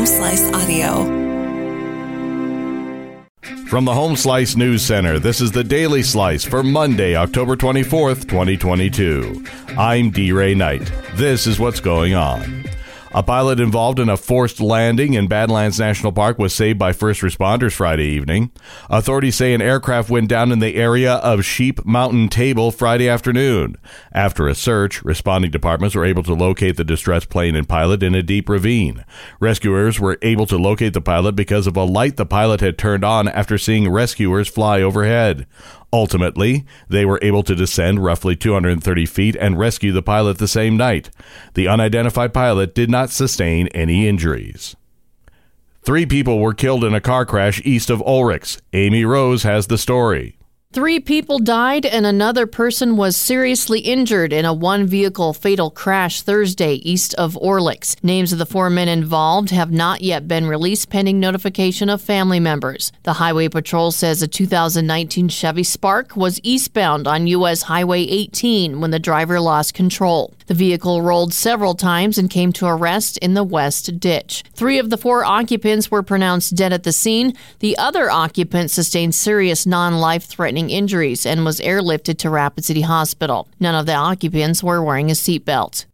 Home Slice Audio. From the Home Slice News Center, this is the Daily Slice for Monday, October 24th, 2022. I'm D. Ray Knight. This is what's going on. A pilot involved in a forced landing in Badlands National Park was saved by first responders Friday evening. Authorities say an aircraft went down in the area of Sheep Mountain Table Friday afternoon. After a search, responding departments were able to locate the distressed plane and pilot in a deep ravine. Rescuers were able to locate the pilot because of a light the pilot had turned on after seeing rescuers fly overhead. Ultimately, they were able to descend roughly 230 feet and rescue the pilot the same night. The unidentified pilot did not sustain any injuries. Three people were killed in a car crash east of Oelrichs. Amy Rose has the story. Three people died and another person was seriously injured in a one vehicle fatal crash Thursday east of Oelrichs. Names of the four men involved have not yet been released pending notification of family members. The Highway Patrol says a 2019 Chevy Spark was eastbound on U.S. Highway 18 when the driver lost control. The vehicle rolled several times and came to a rest in the west ditch. Three of the four occupants were pronounced dead at the scene. The other occupant sustained serious non life threatening injuries and was airlifted to Rapid City Hospital. None of the occupants were wearing a seatbelt.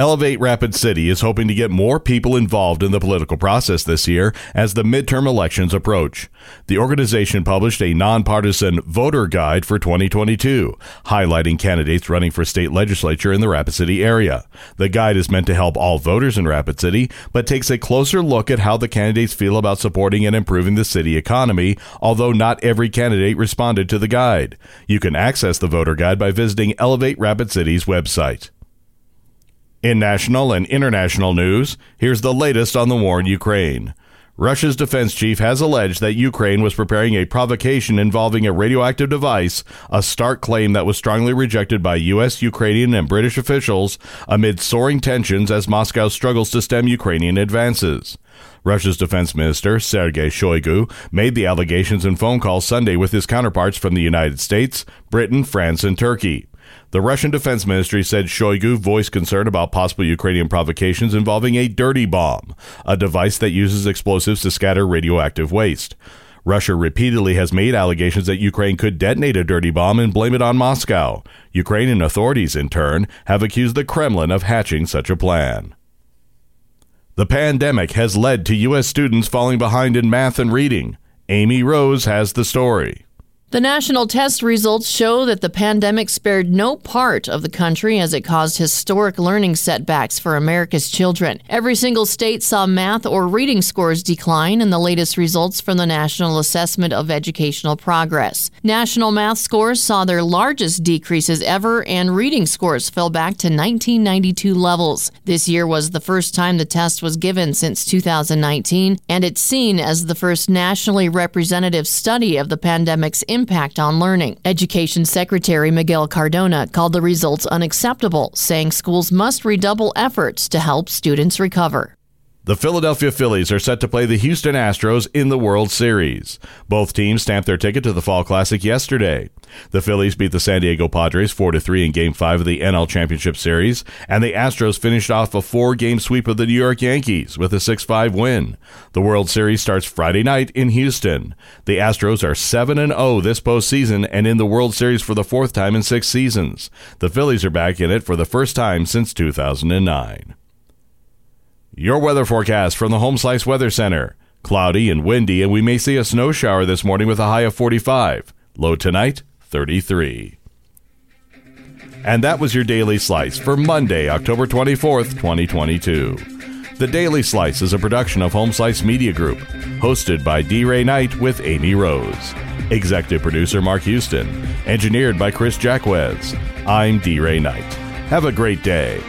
Elevate Rapid City is hoping to get more people involved in the political process this year as the midterm elections approach. The organization published a nonpartisan voter guide for 2022, highlighting candidates running for state legislature in the Rapid City area. The guide is meant to help all voters in Rapid City, but takes a closer look at how the candidates feel about supporting and improving the city economy, although not every candidate responded to the guide. You can access the voter guide by visiting Elevate Rapid City's website. In national and international news, here's the latest on the war in Ukraine. Russia's defense chief has alleged that Ukraine was preparing a provocation involving a radioactive device, a stark claim that was strongly rejected by U.S., Ukrainian, and British officials amid soaring tensions as Moscow struggles to stem Ukrainian advances. Russia's defense minister, Sergei Shoigu, made the allegations in phone calls Sunday with his counterparts from the United States, Britain, France, and Turkey. The Russian Defense Ministry said Shoigu voiced concern about possible Ukrainian provocations involving a dirty bomb, a device that uses explosives to scatter radioactive waste. Russia repeatedly has made allegations that Ukraine could detonate a dirty bomb and blame it on Moscow. Ukrainian authorities, in turn, have accused the Kremlin of hatching such a plan. The pandemic has led to U.S. students falling behind in math and reading. Amy Rose has the story. The national test results show that the pandemic spared no part of the country as it caused historic learning setbacks for America's children. Every single state saw math or reading scores decline in the latest results from the National Assessment of Educational Progress. National math scores saw their largest decreases ever, and reading scores fell back to 1992 levels. This year was the first time the test was given since 2019, and it's seen as the first nationally representative study of the pandemic's impact impact on learning. Education Secretary Miguel Cardona called the results unacceptable, saying schools must redouble efforts to help students recover. The Philadelphia Phillies are set to play the Houston Astros in the World Series. Both teams stamped their ticket to the Fall Classic yesterday. The Phillies beat the San Diego Padres 4 3 in Game 5 of the NL Championship Series, and the Astros finished off a four game sweep of the New York Yankees with a 6 5 win. The World Series starts Friday night in Houston. The Astros are 7 0 this postseason and in the World Series for the fourth time in six seasons. The Phillies are back in it for the first time since 2009. Your weather forecast from the Home Slice Weather Center. Cloudy and windy, and we may see a snow shower this morning with a high of 45. Low tonight, 33. And that was your Daily Slice for Monday, October 24th, 2022. The Daily Slice is a production of Home Slice Media Group, hosted by D. Ray Knight with Amy Rose. Executive producer Mark Houston, engineered by Chris Jacquez. I'm D. Ray Knight. Have a great day.